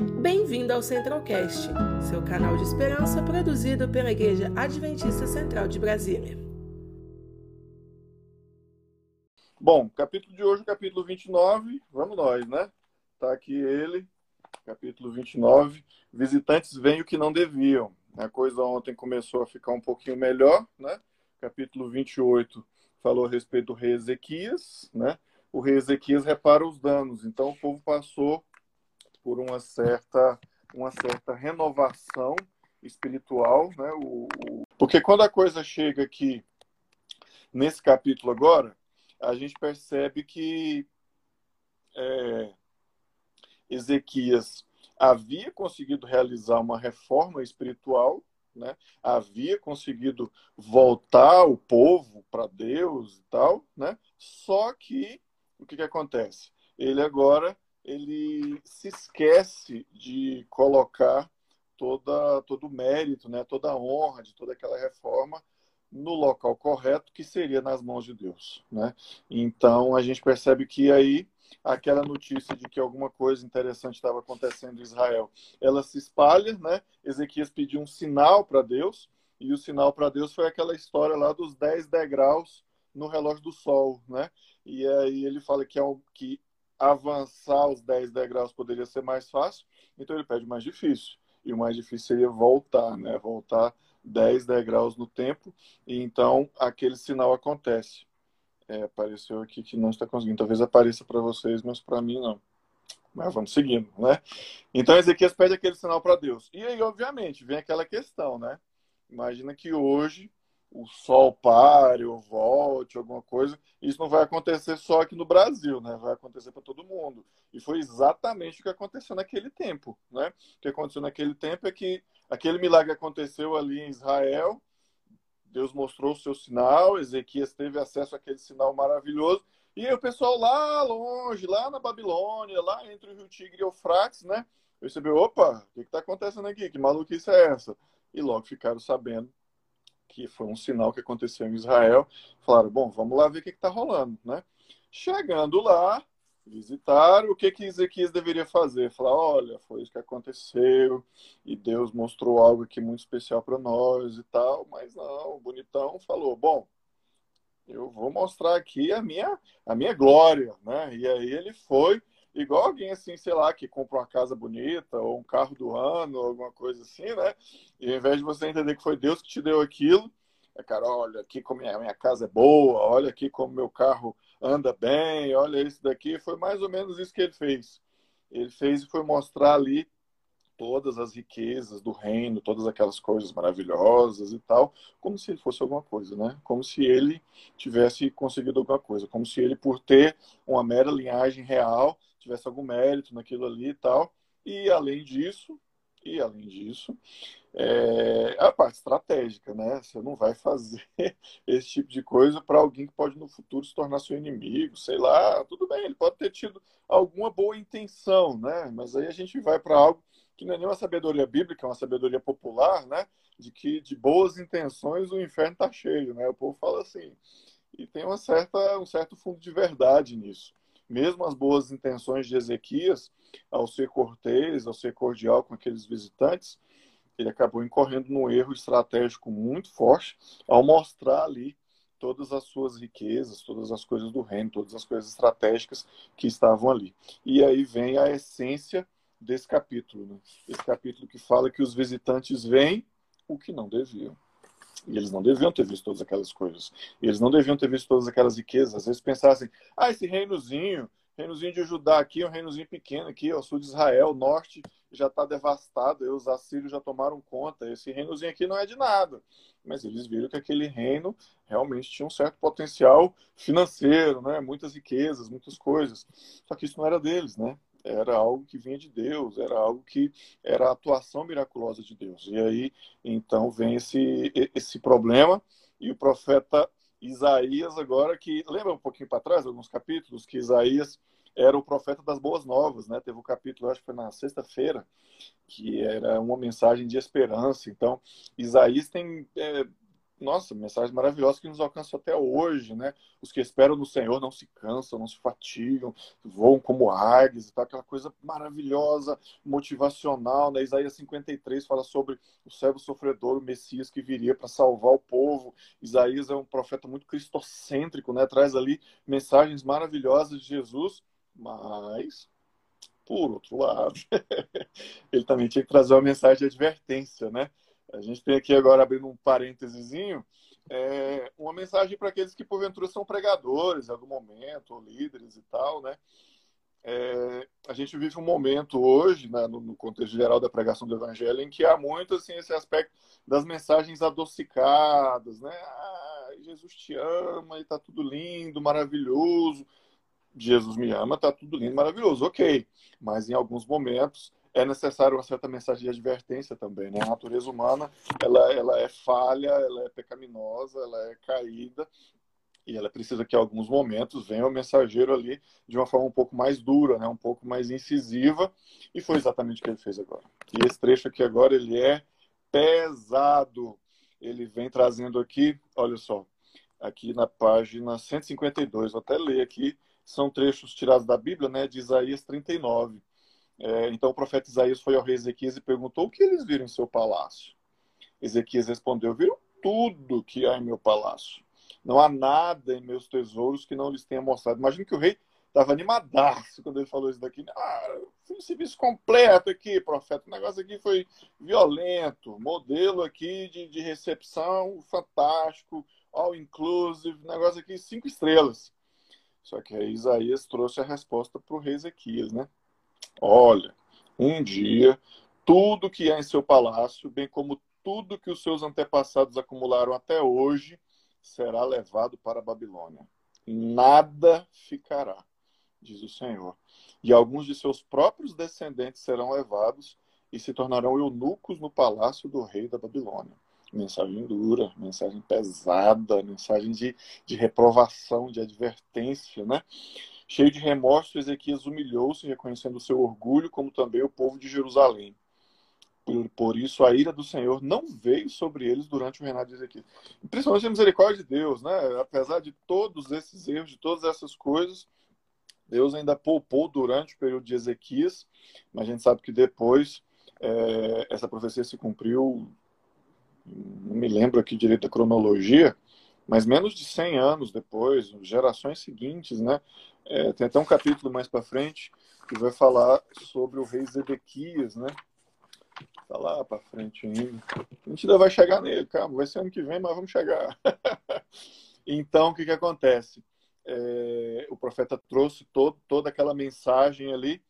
Bem-vindo ao Centralcast, seu canal de esperança produzido pela Igreja Adventista Central de Brasília. Bom, capítulo de hoje, capítulo 29, vamos nós, né? Tá aqui ele, capítulo 29. Visitantes vêm o que não deviam. A coisa ontem começou a ficar um pouquinho melhor, né? Capítulo 28 falou a respeito do rei Ezequias, né? O rei Ezequias repara os danos, então o povo passou por uma certa, uma certa renovação espiritual, né? O, o... Porque quando a coisa chega aqui nesse capítulo agora, a gente percebe que é, Ezequias havia conseguido realizar uma reforma espiritual, né? havia conseguido voltar o povo para Deus e tal, né? só que o que, que acontece? Ele agora ele se esquece de colocar toda, todo o mérito, né, toda a honra de toda aquela reforma no local correto, que seria nas mãos de Deus. Né? Então a gente percebe que aí aquela notícia de que alguma coisa interessante estava acontecendo em Israel, ela se espalha, né? Ezequias pediu um sinal para Deus, e o sinal para Deus foi aquela história lá dos 10 degraus no relógio do sol, né? E aí ele fala que, é que avançar os 10 degraus poderia ser mais fácil, então ele pede mais difícil. E o mais difícil seria voltar, né? Voltar 10 degraus no tempo, e então aquele sinal acontece. É, apareceu aqui que não está conseguindo. Talvez apareça para vocês, mas para mim não. Mas vamos seguindo, né? Então Ezequias pede aquele sinal para Deus. E aí, obviamente, vem aquela questão, né? Imagina que hoje o sol pare ou volte, alguma coisa. Isso não vai acontecer só aqui no Brasil, né? Vai acontecer para todo mundo. E foi exatamente o que aconteceu naquele tempo, né? O que aconteceu naquele tempo é que aquele milagre aconteceu ali em Israel. Deus mostrou o seu sinal, Ezequias teve acesso àquele sinal maravilhoso. E o pessoal lá longe, lá na Babilônia, lá entre o Rio Tigre e o Eufrates, né? Percebeu, opa, o que está acontecendo aqui? Que maluquice é essa? E logo ficaram sabendo que foi um sinal que aconteceu em Israel. Falaram, bom, vamos lá ver o que está rolando, né? Chegando lá, visitaram, o que que Ezequias deveria fazer? Falar, olha, foi isso que aconteceu e Deus mostrou algo aqui muito especial para nós e tal, mas não, o bonitão falou, bom, eu vou mostrar aqui a minha a minha glória, né? E aí ele foi igual alguém assim, sei lá, que compra uma casa bonita ou um carro do ano, ou alguma coisa assim, né? E ao invés de você entender que foi Deus que te deu aquilo, é, cara, olha aqui como a minha casa é boa, olha aqui como meu carro anda bem, olha isso daqui. Foi mais ou menos isso que ele fez. Ele fez e foi mostrar ali todas as riquezas do reino, todas aquelas coisas maravilhosas e tal, como se ele fosse alguma coisa, né? Como se ele tivesse conseguido alguma coisa, como se ele, por ter uma mera linhagem real, tivesse algum mérito naquilo ali e tal. E além disso, e além disso, é a parte estratégica, né? Você não vai fazer esse tipo de coisa para alguém que pode no futuro se tornar seu inimigo, sei lá, tudo bem, ele pode ter tido alguma boa intenção, né? Mas aí a gente vai para algo que não é nem uma sabedoria bíblica, é uma sabedoria popular, né? De que de boas intenções o inferno está cheio, né? O povo fala assim. E tem uma certa, um certo fundo de verdade nisso mesmo as boas intenções de Ezequias, ao ser cortês, ao ser cordial com aqueles visitantes, ele acabou incorrendo num erro estratégico muito forte ao mostrar ali todas as suas riquezas, todas as coisas do reino, todas as coisas estratégicas que estavam ali. E aí vem a essência desse capítulo, né? esse capítulo que fala que os visitantes veem o que não deviam. E eles não deviam ter visto todas aquelas coisas. Eles não deviam ter visto todas aquelas riquezas. Vezes pensassem, ah, esse reinozinho, reinozinho de Judá aqui, um reinozinho pequeno aqui, o sul de Israel, o norte já está devastado, e os assírios já tomaram conta. Esse reinozinho aqui não é de nada. Mas eles viram que aquele reino realmente tinha um certo potencial financeiro, né? muitas riquezas, muitas coisas. Só que isso não era deles, né? Era algo que vinha de Deus, era algo que era a atuação miraculosa de Deus. E aí, então, vem esse, esse problema, e o profeta Isaías, agora que. Lembra um pouquinho para trás, alguns capítulos, que Isaías era o profeta das boas novas, né? Teve um capítulo, acho que foi na sexta-feira, que era uma mensagem de esperança. Então, Isaías tem é, nossa, mensagens maravilhosas que nos alcançam até hoje, né? Os que esperam no Senhor não se cansam, não se fatigam, voam como águias e tal, aquela coisa maravilhosa, motivacional, né? Isaías 53 fala sobre o servo sofredor, o Messias que viria para salvar o povo. Isaías é um profeta muito cristocêntrico, né? Traz ali mensagens maravilhosas de Jesus, mas por outro lado, ele também tinha que trazer uma mensagem de advertência, né? A gente tem aqui agora, abrindo um parênteses, é, uma mensagem para aqueles que porventura são pregadores em algum momento, ou líderes e tal, né? É, a gente vive um momento hoje, né, no, no, contexto geral da pregação do evangelho, em que há muito assim, esse aspecto das mensagens adocicadas, né? Ah, Jesus te ama e tá tudo lindo, maravilhoso. Jesus me ama, tá tudo lindo, maravilhoso, ok. Mas em alguns momentos é necessário uma certa mensagem de advertência também. Né? A natureza humana ela, ela é falha, ela é pecaminosa, ela é caída e ela precisa que em alguns momentos venha o mensageiro ali de uma forma um pouco mais dura, né? um pouco mais incisiva e foi exatamente o que ele fez agora. E esse trecho aqui agora ele é pesado. Ele vem trazendo aqui, olha só, aqui na página 152, vou até ler aqui, são trechos tirados da Bíblia, né, de Isaías 39. É, então o profeta Isaías foi ao rei Ezequias e perguntou o que eles viram em seu palácio. Ezequias respondeu: Viram tudo que há em meu palácio. Não há nada em meus tesouros que não lhes tenha mostrado. Imagina que o rei estava animadaço quando ele falou isso daqui. Ah, fiz um serviço completo aqui, profeta. O negócio aqui foi violento. Modelo aqui de, de recepção fantástico, all inclusive. Negócio aqui cinco estrelas. Só que aí Isaías trouxe a resposta para o rei Ezequias, né? Olha, um dia, tudo que há em seu palácio, bem como tudo que os seus antepassados acumularam até hoje, será levado para a Babilônia. Nada ficará, diz o Senhor. E alguns de seus próprios descendentes serão levados e se tornarão eunucos no palácio do rei da Babilônia. Mensagem dura, mensagem pesada, mensagem de, de reprovação, de advertência, né? Cheio de remorso, Ezequias humilhou-se, reconhecendo o seu orgulho, como também o povo de Jerusalém. Por, por, isso, a ira do Senhor não veio sobre eles durante o reinado de Ezequias. Principalmente a misericórdia de Deus, né? Apesar de todos esses erros, de todas essas coisas, Deus ainda poupou durante o período de Ezequias, mas a gente sabe que depois é, essa profecia se cumpriu, não me lembro aqui direito da cronologia, mas menos de 100 anos depois, gerações seguintes, né? É, tem até um capítulo mais para frente que vai falar sobre o rei Zedequias, né? Tá lá para frente ainda. A gente ainda vai chegar nele, calma, vai ser ano que vem, mas vamos chegar. então, o que, que acontece? É, o profeta trouxe todo, toda aquela mensagem ali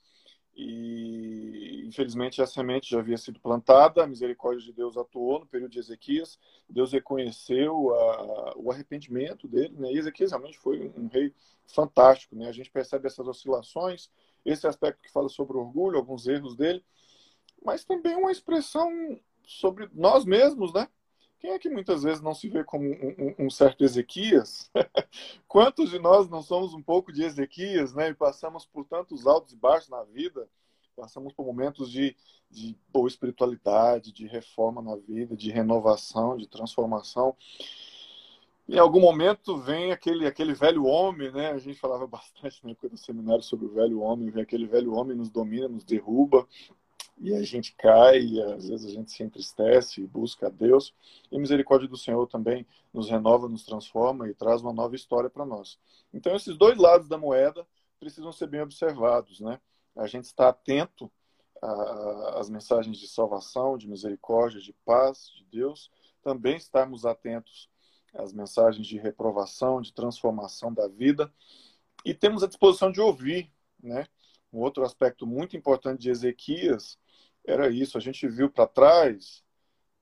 e infelizmente a semente já havia sido plantada, a misericórdia de Deus atuou no período de Ezequias, Deus reconheceu a, o arrependimento dele, né? E Ezequias realmente foi um, rei fantástico, né? A gente percebe essas oscilações, esse aspecto que fala sobre orgulho, alguns erros dele, mas também uma expressão sobre nós mesmos, né? Quem é que muitas vezes não se vê como um, um, um, certo Ezequias? Quantos de nós não somos um pouco de Ezequias, né? E passamos por tantos altos e baixos na vida, passamos por momentos de, de boa espiritualidade, de reforma na vida, de renovação, de transformação. Em algum momento vem aquele, aquele velho homem, né? A gente falava bastante na época do seminário sobre o velho homem, vem aquele velho homem nos domina, nos derruba, e a gente cai, e às vezes a gente se entristece e busca a Deus. E a misericórdia do Senhor também nos renova, nos transforma e traz uma nova história para nós. Então, esses dois lados da precisam ser bem observados, né? A gente está atento às mensagens de salvação, de misericórdia, de paz de Deus, também estarmos atentos às mensagens de reprovação, de transformação da vida, e temos a disposição de ouvir, né? Um outro aspecto muito importante de Ezequias era isso. A gente viu para trás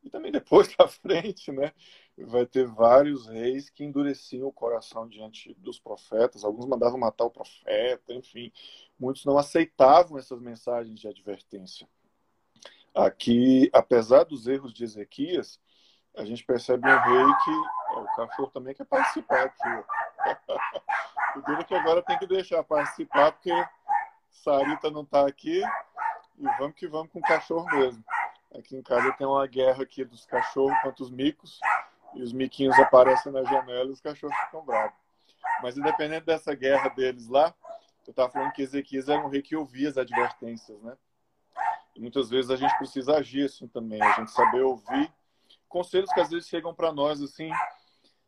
e também depois para frente, né? Vai ter vários reis que endureciam o coração diante dos profetas. Alguns mandavam matar o profeta, enfim. Muitos não aceitavam essas mensagens de advertência. Aqui, apesar dos erros de Ezequias, a gente percebe um rei que. O cachorro também quer participar aqui. o é que agora tem que deixar participar, porque Sarita não está aqui. E vamos que vamos com o cachorro mesmo. Aqui em casa tem uma guerra aqui dos cachorros contra os micos. e os miquinhos aparecem na janela e os cachorros ficam bravos. Mas independente dessa guerra deles lá, eu estava falando que Ezequias era um rei que ouvia as advertências, né? E muitas vezes a gente precisa agir assim também, a gente saber ouvir conselhos que às vezes chegam para nós assim,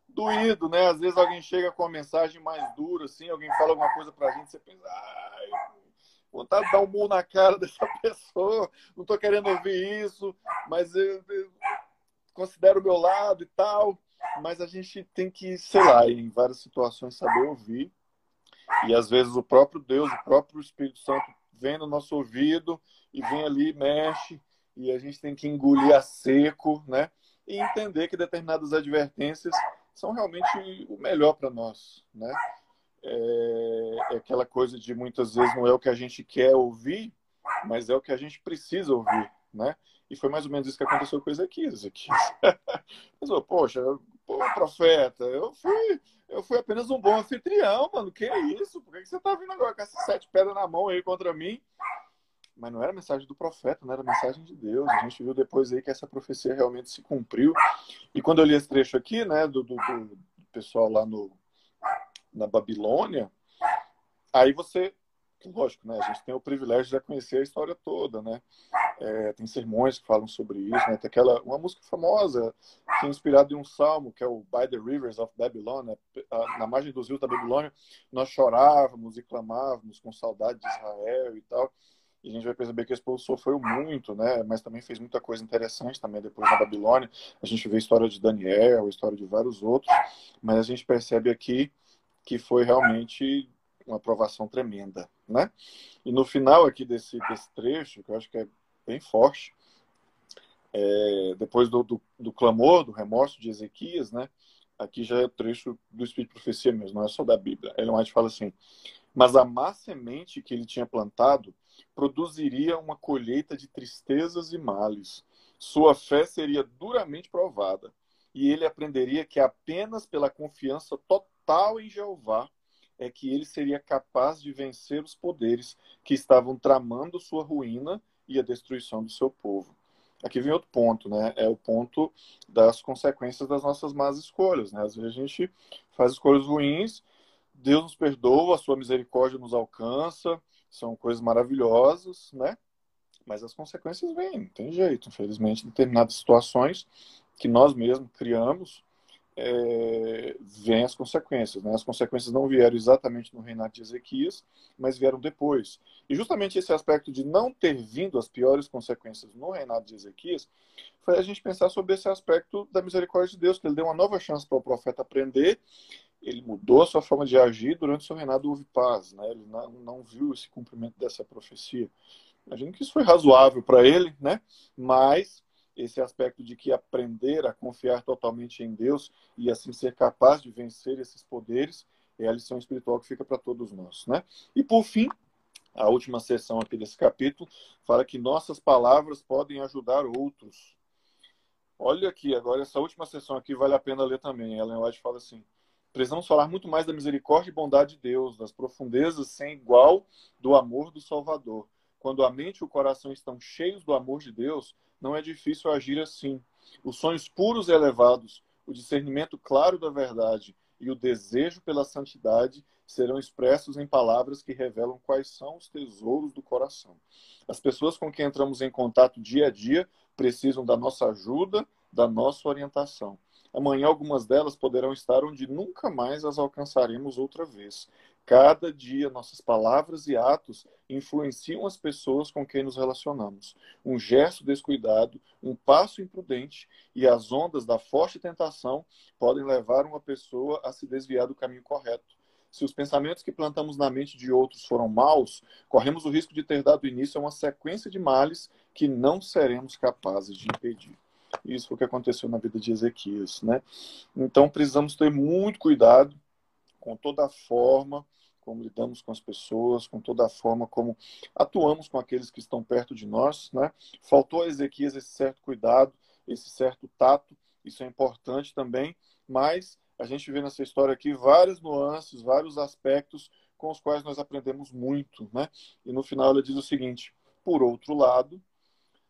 doído, né? Às vezes alguém chega com uma mensagem mais dura, assim, alguém fala alguma coisa pra gente, você pensa, ai, vontade de dar um murro na cara dessa pessoa, não tô querendo ouvir isso, mas eu, eu considero o meu lado e tal. Mas a gente tem que, sei lá, em várias situações saber ouvir. E às vezes o próprio Deus, o próprio Espírito Santo vem no nosso ouvido e vem ali, mexe, e a gente tem que engolir a seco, né? E entender que determinadas advertências são realmente o melhor para nós, né? É, é, aquela coisa de muitas vezes não é o que a gente quer ouvir, mas é o que a gente precisa ouvir, né? E foi mais ou menos isso que aconteceu com Ezequias. Ezequias. Mas, poxa, pô, profeta, eu fui, eu fui apenas um bom anfitrião, mano. Que é isso? Por que você tá vindo agora com essas sete pedras na mão aí contra mim? Mas não era mensagem do profeta, não era mensagem de Deus. A gente viu depois aí que essa profecia realmente se cumpriu. E quando eu li esse trecho aqui, né, do, do, do pessoal lá no, na Babilônia, aí você lógico, né? A gente tem o privilégio de conhecer a história toda, né? É, tem sermões que falam sobre isso, né? Tem aquela uma música famosa que é inspirada em um salmo que é o By the Rivers of Babylon, né? na margem dos rios da Babilônia, nós chorávamos e clamávamos com saudade de Israel e tal. E a gente vai perceber que esse povo sofreu muito, né? Mas também fez muita coisa interessante também depois da Babilônia. A gente vê a história de Daniel, a história de vários outros, mas a gente percebe aqui que foi realmente uma aprovação tremenda, né? E no final aqui desse, desse trecho, que eu acho que é bem forte, é, depois do, do, do, clamor, do remorso de Ezequias, né? Aqui já é o trecho do Espírito de Profecia mesmo, não é só da Bíblia. Ellen White fala assim, mas a má semente que ele tinha plantado produziria uma colheita de tristezas e males. Sua fé seria duramente provada, e ele aprenderia que apenas pela confiança total em Jeová é que ele seria capaz de vencer os poderes que estavam tramando sua ruína e a destruição do seu povo. Aqui vem outro ponto, né? É o ponto das consequências das nossas más escolhas, né? Às vezes a gente faz escolhas ruins, Deus nos perdoa, a sua misericórdia nos alcança, são coisas maravilhosas, né? Mas as consequências vêm, não tem jeito. Infelizmente, determinadas situações que nós mesmos criamos, é, vem as consequências. Né? As consequências não vieram exatamente no reinado de Ezequias, mas vieram depois. E justamente esse aspecto de não ter vindo as piores consequências no reinado de Ezequias foi a gente pensar sobre esse aspecto da misericórdia de Deus, que ele deu uma nova chance para o profeta aprender, ele mudou a sua forma de agir, durante o seu reinado houve paz, né? ele não, não viu esse cumprimento dessa profecia. Imagino que isso foi razoável para ele, né? mas esse aspecto de que aprender a confiar totalmente em Deus e assim ser capaz de vencer esses poderes é a lição espiritual que fica para todos nós, né? E por fim, a última sessão aqui desse capítulo fala que nossas palavras podem ajudar outros. Olha aqui, agora essa última sessão aqui vale a pena ler também. Ellen White fala assim: precisamos falar muito mais da misericórdia e bondade de Deus, das profundezas sem igual do amor do Salvador. Quando a mente e o coração estão cheios do amor de Deus, não é difícil agir assim. Os sonhos puros e elevados, o discernimento claro da verdade e o desejo pela santidade serão expressos em palavras que revelam quais são os tesouros do coração. As pessoas com quem entramos em contato dia a dia precisam da nossa ajuda, da nossa orientação. Amanhã, algumas delas poderão estar onde nunca mais as alcançaremos outra vez. Cada dia, nossas palavras e atos influenciam as pessoas com quem nos relacionamos. Um gesto descuidado, um passo imprudente e as ondas da forte tentação podem levar uma pessoa a se desviar do caminho correto. Se os pensamentos que plantamos na mente de outros foram maus, corremos o risco de ter dado início a uma sequência de males que não seremos capazes de impedir. Isso foi o que aconteceu na vida de Ezequias, né? Então precisamos ter muito cuidado com toda a forma como lidamos com as pessoas, com toda a forma como atuamos com aqueles que estão perto de nós, né? Faltou a Ezequias esse certo cuidado, esse certo tato, isso é importante também, mas a gente vê nessa história aqui várias nuances, vários aspectos com os quais nós aprendemos muito, né? E no final ela diz o seguinte: por outro lado,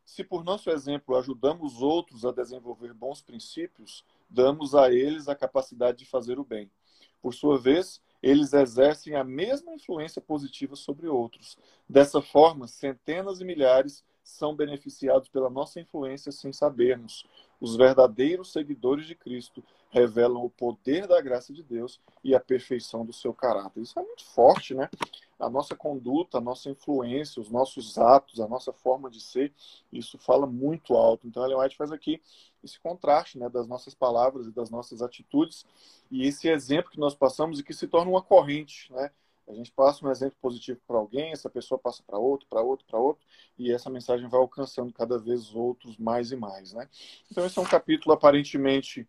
se por nosso exemplo ajudamos outros a desenvolver bons princípios, damos a eles a capacidade de fazer o bem. Por sua vez, eles exercem a mesma influência positiva sobre outros. Dessa forma, centenas e milhares são beneficiados pela nossa influência sem sabermos. Os verdadeiros seguidores de Cristo revelam o poder da graça de Deus e a perfeição do seu caráter. Isso é muito forte, né? A nossa conduta, a nossa influência, os nossos atos, a nossa forma de ser, isso fala muito alto. Então, Ellen White faz aqui esse contraste né, das nossas palavras e das nossas atitudes e esse exemplo que nós passamos e que se torna uma corrente, né? A gente passa um exemplo positivo para alguém, essa pessoa passa para outro, para outro, para outro, e essa mensagem vai alcançando cada vez outros mais e mais, né? Então esse é um capítulo aparentemente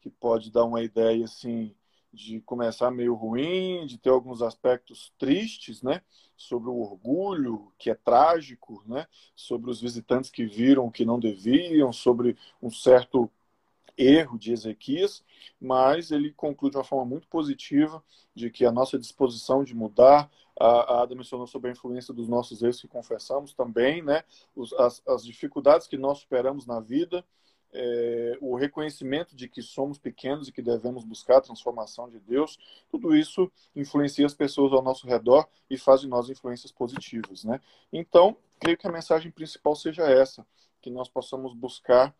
que pode dar uma ideia assim de começar meio ruim, de ter alguns aspectos tristes, né? Sobre o orgulho, que é trágico, né? Sobre os visitantes que viram o que não deviam, sobre um certo erro de Ezequias, mas ele conclui de uma forma muito positiva de que a nossa disposição de mudar, a, Ada mencionou sobre a influência dos nossos erros que confessamos também, né? Os, as, as dificuldades que nós superamos na vida, é, o reconhecimento de que somos pequenos e que devemos buscar a transformação de Deus, tudo isso influencia as pessoas ao nosso redor e faz de nós influências positivas, né? Então, creio que a mensagem principal seja essa, que nós possamos buscar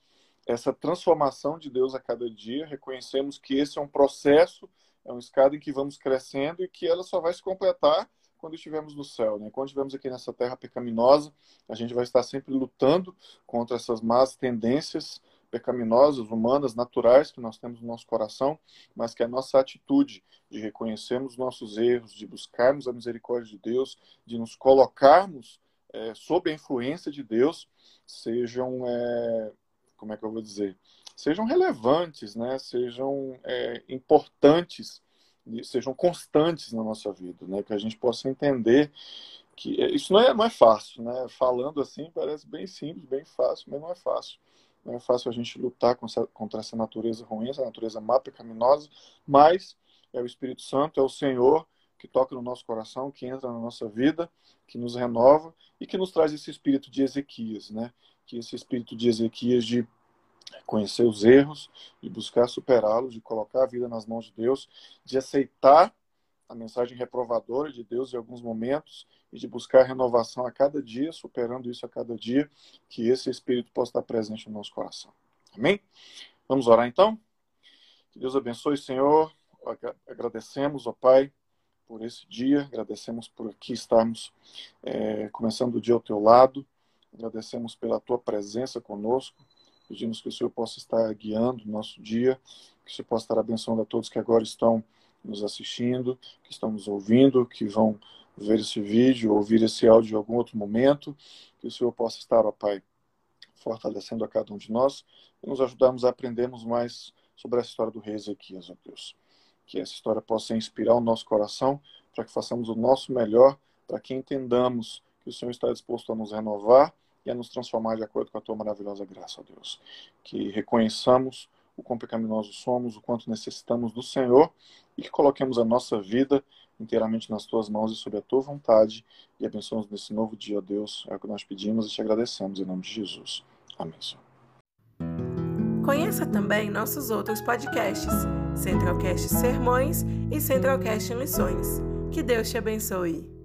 essa transformação de Deus a cada dia, reconhecemos que esse é um processo, é uma escada em que vamos crescendo e que ela só vai se completar quando estivermos no céu. Né? Quando estivermos aqui nessa terra pecaminosa, a gente vai estar sempre lutando contra essas más tendências pecaminosas, humanas, naturais que nós temos no nosso coração, mas que a nossa atitude de reconhecermos nossos erros, de buscarmos a misericórdia de Deus, de nos colocarmos é, sob a influência de Deus, sejam é, como é que eu vou dizer, sejam relevantes, né? sejam é, importantes, sejam constantes na nossa vida, né? que a gente possa entender que é, isso não é, não é fácil, né? Falando assim parece bem simples, bem fácil, mas não é fácil. Não é fácil a gente lutar contra essa natureza ruim, essa natureza má, pecaminosa, mas é o Espírito Santo, é o Senhor que toca no nosso coração, que entra na nossa vida, que nos renova e que nos traz esse espírito de Ezequias, né? Que esse espírito de Ezequias de conhecer os erros, de buscar superá-los, de colocar a vida nas mãos de Deus, de aceitar a mensagem reprovadora de Deus em alguns momentos e de buscar renovação a cada dia, superando isso a cada dia, que esse Espírito possa estar presente no nosso coração. Amém? Vamos orar então? Que Deus abençoe, Senhor. Agradecemos, ó Pai, por esse dia, agradecemos por aqui estarmos é, começando o dia ao teu lado. Agradecemos pela tua presença conosco. Pedimos que o Senhor possa estar guiando o nosso dia, que o Senhor possa estar abençoando a todos que agora estão nos assistindo, que estão nos ouvindo, que vão ver esse vídeo, ouvir esse áudio em algum outro momento. Que o Senhor possa estar, ó Pai, fortalecendo a cada um de nós e nos ajudarmos a aprendermos mais sobre essa história do rei Ezequias, ó Deus. Que essa história possa inspirar o nosso coração para que façamos o nosso melhor, para que entendamos que o Senhor está disposto a nos renovar e a nos transformar de acordo com a tua maravilhosa graça, ó Deus. Que reconheçamos o quão pecaminosos somos, o quanto necessitamos do Senhor e que coloquemos a nossa vida inteiramente nas tuas mãos e sob a tua vontade e abençoamos nesse novo dia, ó Deus. É o que nós pedimos e te agradecemos em nome de Jesus. Amém, Senhor. Conheça também nossos outros podcasts, Centralcast Sermões e Centralcast Missões. Que Deus te abençoe.